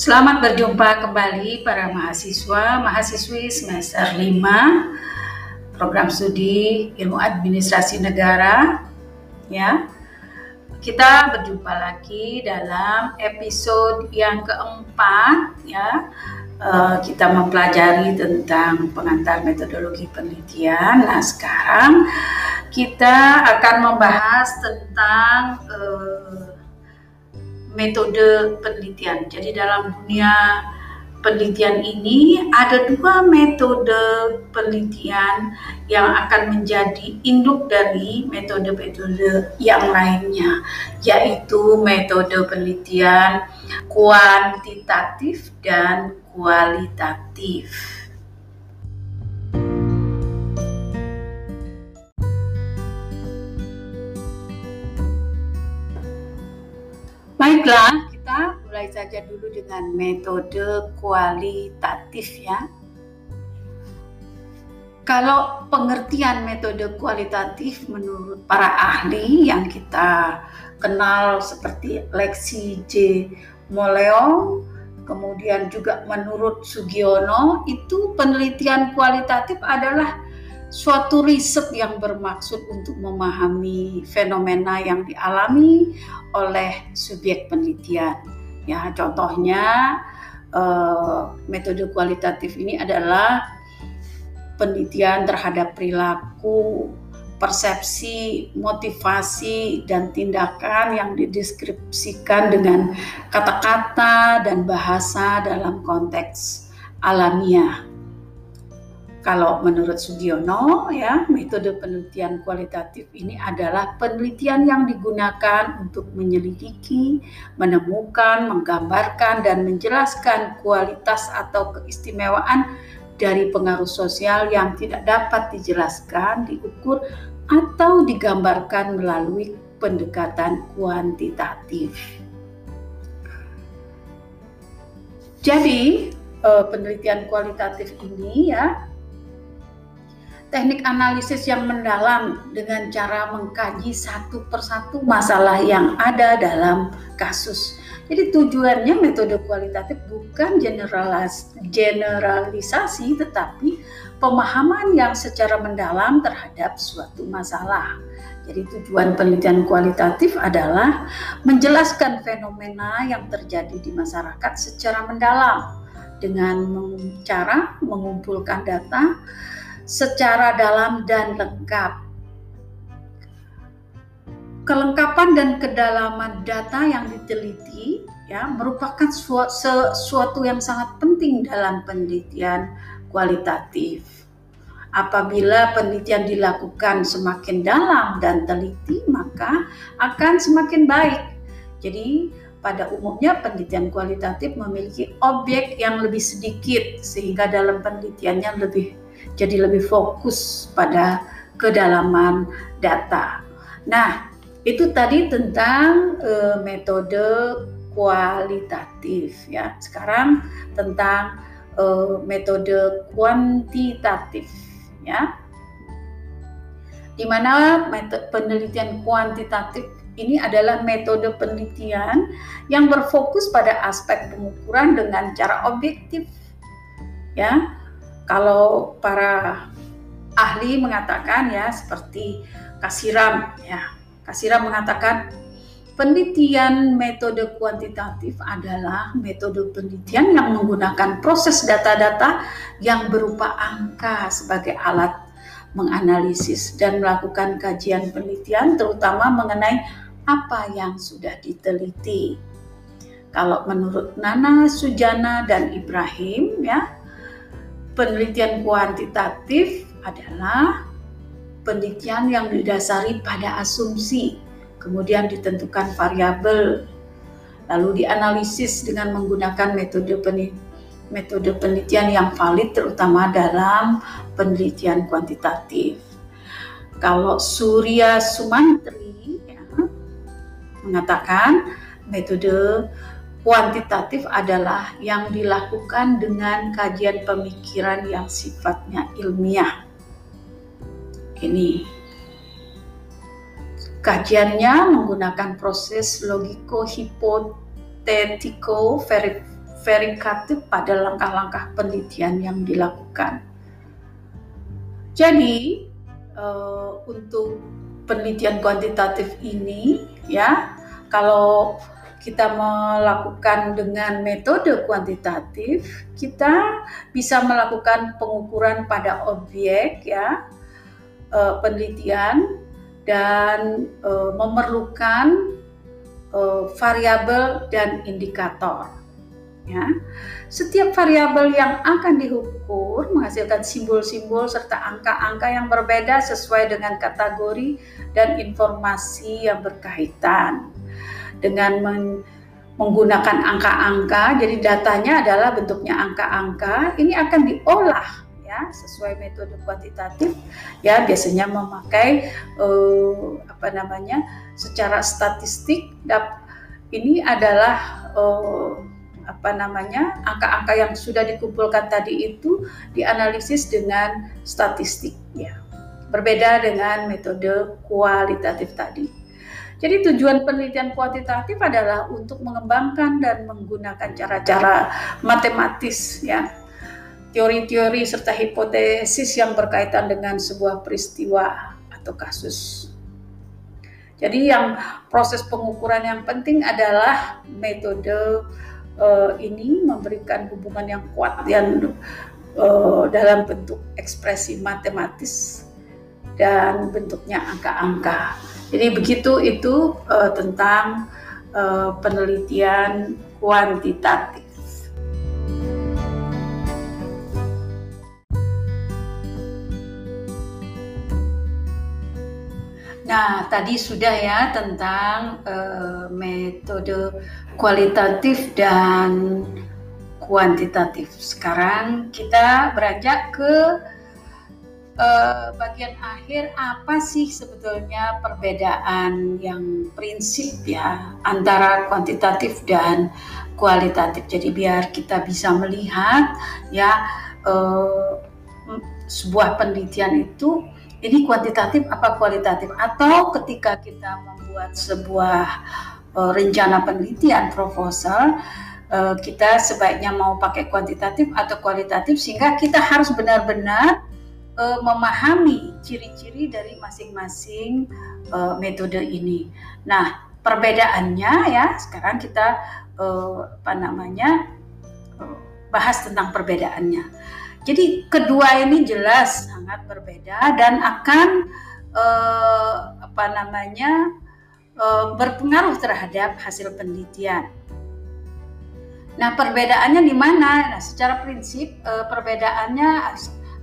Selamat berjumpa kembali para mahasiswa, mahasiswi semester 5 program studi Ilmu Administrasi Negara ya. Kita berjumpa lagi dalam episode yang keempat ya. Uh, kita mempelajari tentang pengantar metodologi penelitian. Nah, sekarang kita akan membahas tentang uh, metode penelitian. Jadi dalam dunia penelitian ini ada dua metode penelitian yang akan menjadi induk dari metode-metode yang lainnya, yaitu metode penelitian kuantitatif dan kualitatif. Baiklah, kita mulai saja dulu dengan metode kualitatif ya. Kalau pengertian metode kualitatif menurut para ahli yang kita kenal seperti Lexi J. Moleong, kemudian juga menurut Sugiono, itu penelitian kualitatif adalah suatu riset yang bermaksud untuk memahami fenomena yang dialami oleh subjek penelitian. Ya, contohnya eh, metode kualitatif ini adalah penelitian terhadap perilaku, persepsi, motivasi, dan tindakan yang dideskripsikan dengan kata-kata dan bahasa dalam konteks alamiah. Kalau menurut Sugiono, ya, metode penelitian kualitatif ini adalah penelitian yang digunakan untuk menyelidiki, menemukan, menggambarkan, dan menjelaskan kualitas atau keistimewaan dari pengaruh sosial yang tidak dapat dijelaskan, diukur, atau digambarkan melalui pendekatan kuantitatif. Jadi, eh, penelitian kualitatif ini ya teknik analisis yang mendalam dengan cara mengkaji satu persatu masalah yang ada dalam kasus. Jadi tujuannya metode kualitatif bukan generalis generalisasi tetapi pemahaman yang secara mendalam terhadap suatu masalah. Jadi tujuan penelitian kualitatif adalah menjelaskan fenomena yang terjadi di masyarakat secara mendalam dengan cara mengumpulkan data secara dalam dan lengkap. Kelengkapan dan kedalaman data yang diteliti ya merupakan sesuatu yang sangat penting dalam penelitian kualitatif. Apabila penelitian dilakukan semakin dalam dan teliti, maka akan semakin baik. Jadi, pada umumnya penelitian kualitatif memiliki objek yang lebih sedikit sehingga dalam penelitiannya lebih jadi lebih fokus pada kedalaman data. Nah, itu tadi tentang uh, metode kualitatif ya. Sekarang tentang uh, metode kuantitatif ya. Di mana penelitian kuantitatif ini adalah metode penelitian yang berfokus pada aspek pengukuran dengan cara objektif ya kalau para ahli mengatakan ya seperti Kasiram ya. Kasiram mengatakan penelitian metode kuantitatif adalah metode penelitian yang menggunakan proses data-data yang berupa angka sebagai alat menganalisis dan melakukan kajian penelitian terutama mengenai apa yang sudah diteliti. Kalau menurut Nana Sujana dan Ibrahim ya, penelitian kuantitatif adalah penelitian yang didasari pada asumsi, kemudian ditentukan variabel, lalu dianalisis dengan menggunakan metode metode penelitian yang valid terutama dalam penelitian kuantitatif. Kalau Surya Sumantri ya, mengatakan metode Kuantitatif adalah yang dilakukan dengan kajian pemikiran yang sifatnya ilmiah. Ini kajiannya menggunakan proses logiko hipotetiko verifikatif pada langkah-langkah penelitian yang dilakukan. Jadi uh, untuk penelitian kuantitatif ini ya kalau kita melakukan dengan metode kuantitatif, kita bisa melakukan pengukuran pada objek ya uh, penelitian dan uh, memerlukan uh, variabel dan indikator. Ya. Setiap variabel yang akan diukur menghasilkan simbol-simbol serta angka-angka yang berbeda sesuai dengan kategori dan informasi yang berkaitan. Dengan men menggunakan angka-angka, jadi datanya adalah bentuknya angka-angka, ini akan diolah ya sesuai metode kuantitatif ya biasanya memakai uh, apa namanya secara statistik ini adalah uh, apa namanya angka-angka yang sudah dikumpulkan tadi itu dianalisis dengan statistik ya berbeda dengan metode kualitatif tadi. Jadi tujuan penelitian kuantitatif adalah untuk mengembangkan dan menggunakan cara-cara matematis ya teori-teori serta hipotesis yang berkaitan dengan sebuah peristiwa atau kasus. Jadi yang proses pengukuran yang penting adalah metode uh, ini memberikan hubungan yang kuat yang uh, dalam bentuk ekspresi matematis dan bentuknya angka-angka. Jadi begitu itu uh, tentang uh, penelitian kuantitatif. Nah, tadi sudah ya tentang uh, metode kualitatif dan kuantitatif. Sekarang kita beranjak ke uh, bagian akhir apa sih sebetulnya perbedaan yang prinsip ya antara kuantitatif dan kualitatif. Jadi biar kita bisa melihat ya uh, sebuah penelitian itu ini kuantitatif apa kualitatif atau ketika kita membuat sebuah uh, rencana penelitian proposal kita sebaiknya mau pakai kuantitatif atau kualitatif sehingga kita harus benar-benar uh, memahami ciri-ciri dari masing-masing uh, metode ini. Nah, perbedaannya ya sekarang kita uh, apa namanya uh, bahas tentang perbedaannya. Jadi kedua ini jelas sangat berbeda dan akan eh, apa namanya eh, berpengaruh terhadap hasil penelitian. Nah perbedaannya di mana? Nah secara prinsip eh, perbedaannya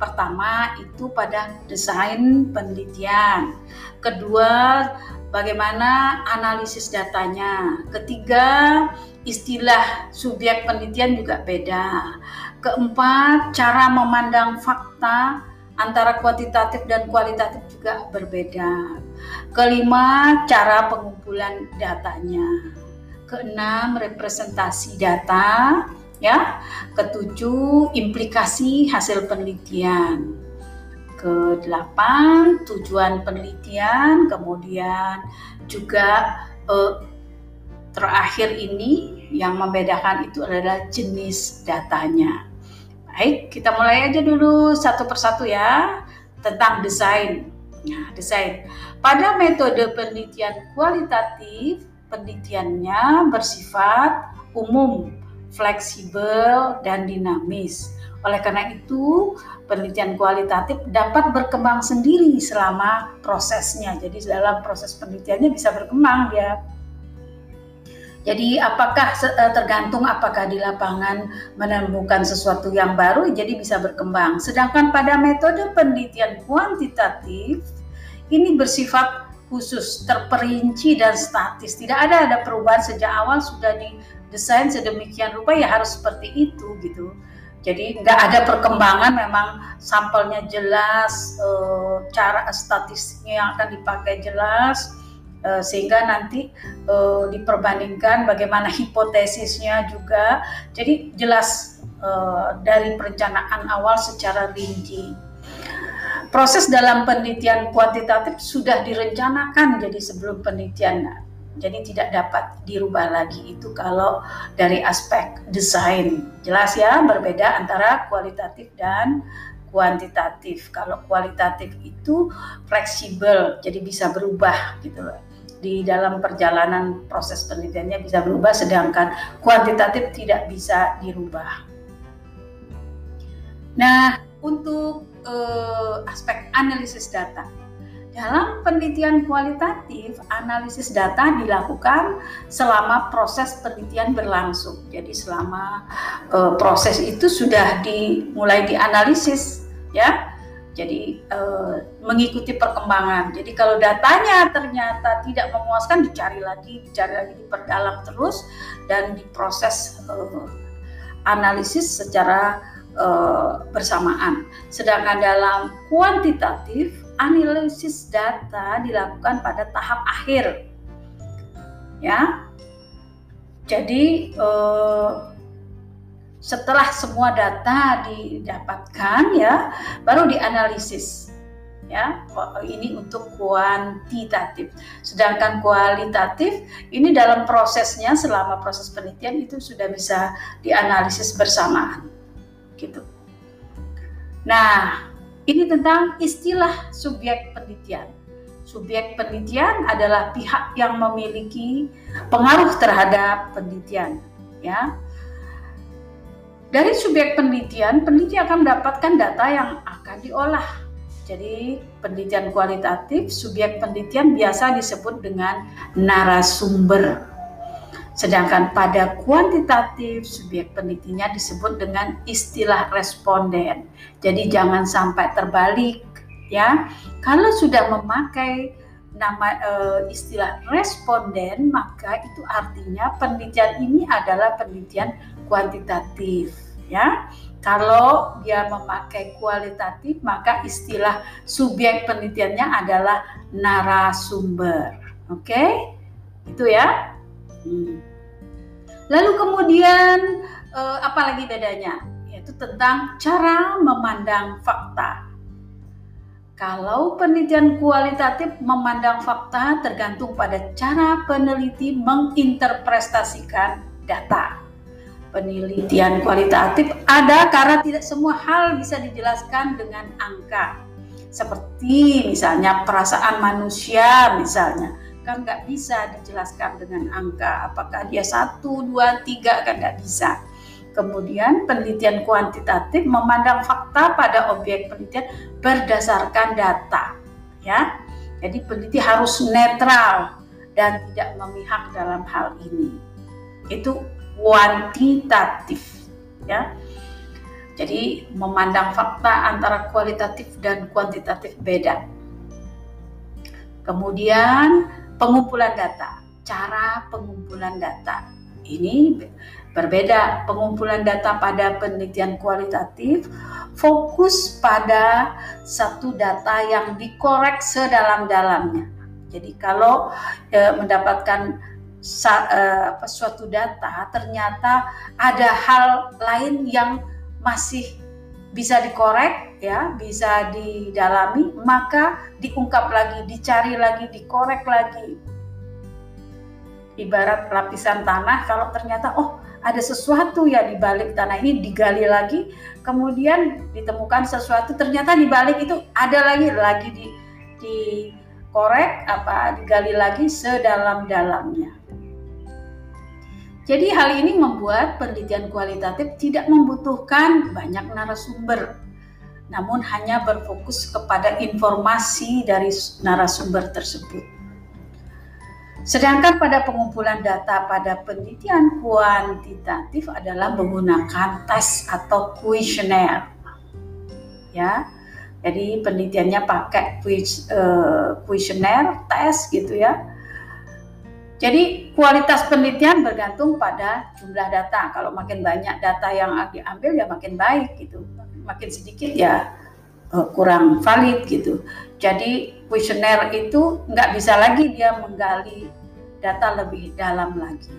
pertama itu pada desain penelitian, kedua bagaimana analisis datanya, ketiga istilah subjek penelitian juga beda. Keempat, cara memandang fakta antara kuantitatif dan kualitatif juga berbeda. Kelima, cara pengumpulan datanya. Keenam, representasi data, ya. Ketujuh, implikasi hasil penelitian. Kedelapan, tujuan penelitian, kemudian juga eh, terakhir ini yang membedakan itu adalah jenis datanya. Baik, kita mulai aja dulu satu persatu ya tentang desain. Nah, desain. Pada metode penelitian kualitatif, penelitiannya bersifat umum, fleksibel, dan dinamis. Oleh karena itu, penelitian kualitatif dapat berkembang sendiri selama prosesnya. Jadi dalam proses penelitiannya bisa berkembang dia jadi apakah eh, tergantung apakah di lapangan menemukan sesuatu yang baru jadi bisa berkembang. Sedangkan pada metode penelitian kuantitatif ini bersifat khusus, terperinci dan statis. Tidak ada ada perubahan sejak awal sudah didesain sedemikian rupa ya harus seperti itu gitu. Jadi nggak ada perkembangan, memang sampelnya jelas, eh, cara statistiknya yang akan dipakai jelas, Eh, sehingga nanti uh, diperbandingkan bagaimana hipotesisnya juga jadi jelas uh, dari perencanaan awal secara rinci proses dalam penelitian kuantitatif sudah direncanakan jadi sebelum penelitian Jadi tidak dapat dirubah lagi itu kalau dari aspek desain. Jelas ya berbeda antara kualitatif dan kuantitatif. Kalau kualitatif itu fleksibel, jadi bisa berubah gitu loh. Di dalam perjalanan proses penelitiannya bisa berubah sedangkan kuantitatif tidak bisa dirubah. Nah, untuk uh, aspek analisis data dalam penelitian kualitatif, analisis data dilakukan selama proses penelitian berlangsung. Jadi selama uh, proses itu sudah dimulai dianalisis, ya. Jadi uh, mengikuti perkembangan. Jadi kalau datanya ternyata tidak memuaskan, dicari lagi, dicari lagi, diperdalam terus dan diproses uh, analisis secara uh, bersamaan. Sedangkan dalam kuantitatif analisis data dilakukan pada tahap akhir. Ya. Jadi eh, setelah semua data didapatkan ya, baru dianalisis. Ya, ini untuk kuantitatif. Sedangkan kualitatif ini dalam prosesnya selama proses penelitian itu sudah bisa dianalisis bersamaan. Gitu. Nah, ini tentang istilah subjek penelitian. Subjek penelitian adalah pihak yang memiliki pengaruh terhadap penelitian, ya. Dari subjek penelitian, peneliti akan mendapatkan data yang akan diolah. Jadi, penelitian kualitatif, subjek penelitian biasa disebut dengan narasumber Sedangkan pada kuantitatif, subjek penelitinya disebut dengan istilah responden. Jadi jangan sampai terbalik ya. Kalau sudah memakai nama e, istilah responden, maka itu artinya penelitian ini adalah penelitian kuantitatif ya. Kalau dia memakai kualitatif, maka istilah subjek penelitiannya adalah narasumber. Oke? Okay? Itu ya. Hmm. Lalu kemudian eh, apa lagi bedanya? Yaitu tentang cara memandang fakta. Kalau penelitian kualitatif memandang fakta tergantung pada cara peneliti menginterpretasikan data. Penelitian kualitatif ada karena tidak semua hal bisa dijelaskan dengan angka. Seperti misalnya perasaan manusia misalnya kan nggak bisa dijelaskan dengan angka. Apakah dia satu dua tiga kan nggak bisa. Kemudian penelitian kuantitatif memandang fakta pada objek penelitian berdasarkan data ya. Jadi peneliti harus netral dan tidak memihak dalam hal ini. Itu kuantitatif ya. Jadi memandang fakta antara kualitatif dan kuantitatif beda. Kemudian pengumpulan data, cara pengumpulan data. Ini berbeda. Pengumpulan data pada penelitian kualitatif fokus pada satu data yang dikorek sedalam-dalamnya. Jadi kalau e, mendapatkan sa, e, suatu data ternyata ada hal lain yang masih bisa dikorek ya, bisa didalami, maka diungkap lagi, dicari lagi, dikorek lagi. Ibarat lapisan tanah kalau ternyata oh ada sesuatu ya di balik tanah ini digali lagi, kemudian ditemukan sesuatu ternyata di balik itu ada lagi lagi di dikorek apa digali lagi sedalam-dalamnya. Jadi hal ini membuat penelitian kualitatif tidak membutuhkan banyak narasumber, namun hanya berfokus kepada informasi dari narasumber tersebut. Sedangkan pada pengumpulan data pada penelitian kuantitatif adalah menggunakan tes atau kuesioner. Ya. Jadi penelitiannya pakai kuesioner, eh, tes gitu ya jadi kualitas penelitian bergantung pada jumlah data. Kalau makin banyak data yang diambil ya makin baik gitu. Makin sedikit ya eh, kurang valid gitu. Jadi kuesioner itu nggak bisa lagi dia menggali data lebih dalam lagi.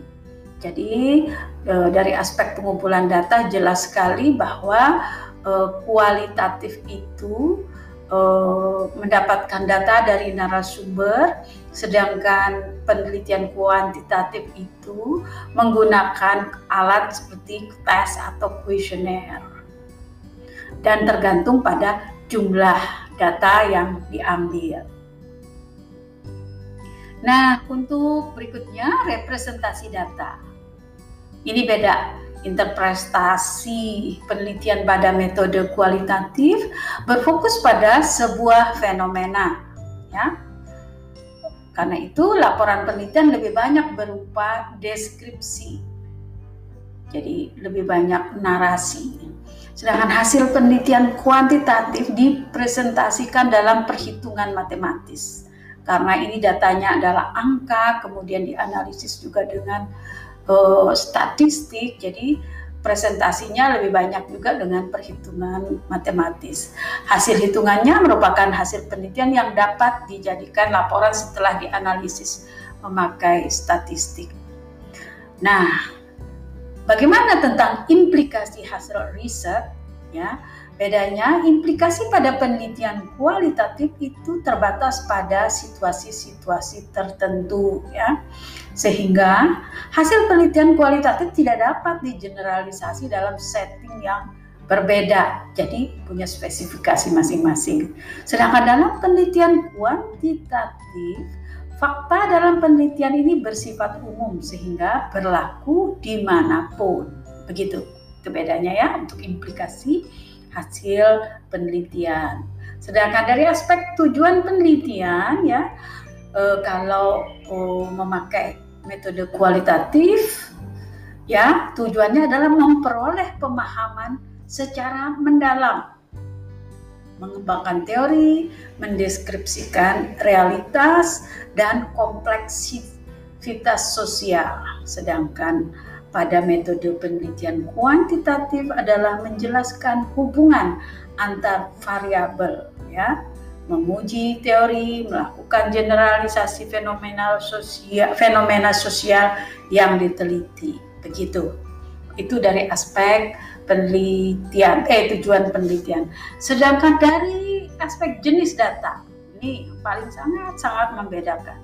Jadi eh, dari aspek pengumpulan data jelas sekali bahwa eh, kualitatif itu uh, mendapatkan data dari narasumber, sedangkan penelitian kuantitatif itu menggunakan alat seperti tes atau kuesioner dan tergantung pada jumlah data yang diambil. Nah, untuk berikutnya representasi data. Ini beda. Interpretasi penelitian pada metode kualitatif berfokus pada sebuah fenomena, ya. Karena itu laporan penelitian lebih banyak berupa deskripsi. Jadi lebih banyak narasi. Sedangkan hasil penelitian kuantitatif dipresentasikan dalam perhitungan matematis karena ini datanya adalah angka, kemudian dianalisis juga dengan uh, statistik, jadi presentasinya lebih banyak juga dengan perhitungan matematis. Hasil hitungannya merupakan hasil penelitian yang dapat dijadikan laporan setelah dianalisis memakai statistik. Nah, bagaimana tentang implikasi hasil riset? Ya, Bedanya, implikasi pada penelitian kualitatif itu terbatas pada situasi-situasi tertentu ya. Sehingga hasil penelitian kualitatif tidak dapat digeneralisasi dalam setting yang berbeda. Jadi punya spesifikasi masing-masing. Sedangkan dalam penelitian kuantitatif, fakta dalam penelitian ini bersifat umum sehingga berlaku di mana pun. Begitu itu bedanya ya untuk implikasi hasil penelitian. Sedangkan dari aspek tujuan penelitian ya e, kalau oh, memakai metode kualitatif ya tujuannya adalah memperoleh pemahaman secara mendalam mengembangkan teori, mendeskripsikan realitas dan kompleksitas sosial. Sedangkan pada metode penelitian kuantitatif adalah menjelaskan hubungan antar variabel ya memuji teori, melakukan generalisasi fenomena sosial, fenomena sosial yang diteliti. Begitu. Itu dari aspek penelitian, eh tujuan penelitian. Sedangkan dari aspek jenis data, ini paling sangat sangat membedakan.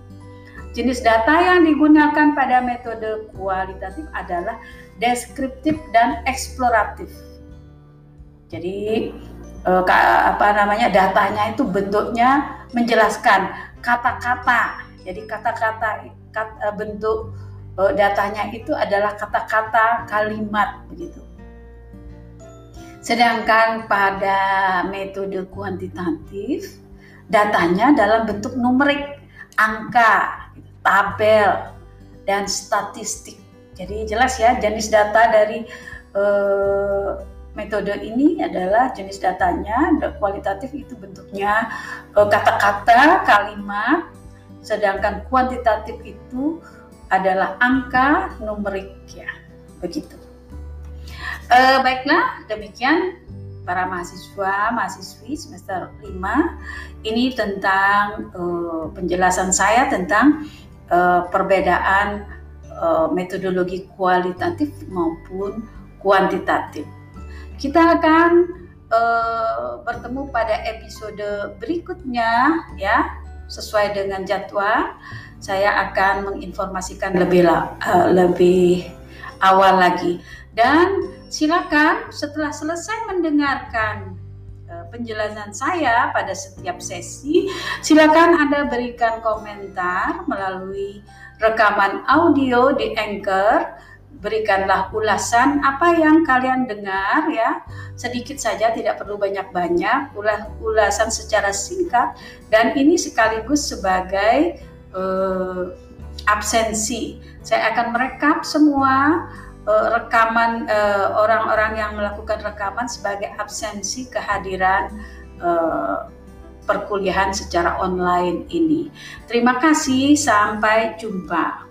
Jenis data yang digunakan pada metode kualitatif adalah deskriptif dan eksploratif. Jadi eh, apa namanya datanya itu bentuknya menjelaskan kata-kata. Jadi kata-kata eh, bentuk eh, datanya itu adalah kata-kata kalimat begitu. Sedangkan pada metode kuantitatif datanya dalam bentuk numerik, angka, tabel, dan statistik. Jadi jelas ya jenis data dari uh, metode ini adalah jenis datanya kualitatif itu bentuknya eh, kata-kata, kalimat, sedangkan kuantitatif itu adalah angka numerik ya begitu. Uh, baiklah demikian para mahasiswa mahasiswi semester 5 ini tentang uh, penjelasan saya tentang uh, perbedaan uh, metodologi kualitatif maupun kuantitatif. Kita akan uh, bertemu pada episode berikutnya ya sesuai dengan jadwal. Saya akan menginformasikan lebih uh, lebih awal lagi dan silakan setelah selesai mendengarkan penjelasan saya pada setiap sesi, silakan Anda berikan komentar melalui rekaman audio di Anchor. Berikanlah ulasan apa yang kalian dengar ya. Sedikit saja tidak perlu banyak-banyak, ulasan secara singkat dan ini sekaligus sebagai uh, absensi. Saya akan merekap semua uh, rekaman uh, orang-orang yang melakukan rekaman sebagai absensi kehadiran uh, perkuliahan secara online ini. Terima kasih, sampai jumpa.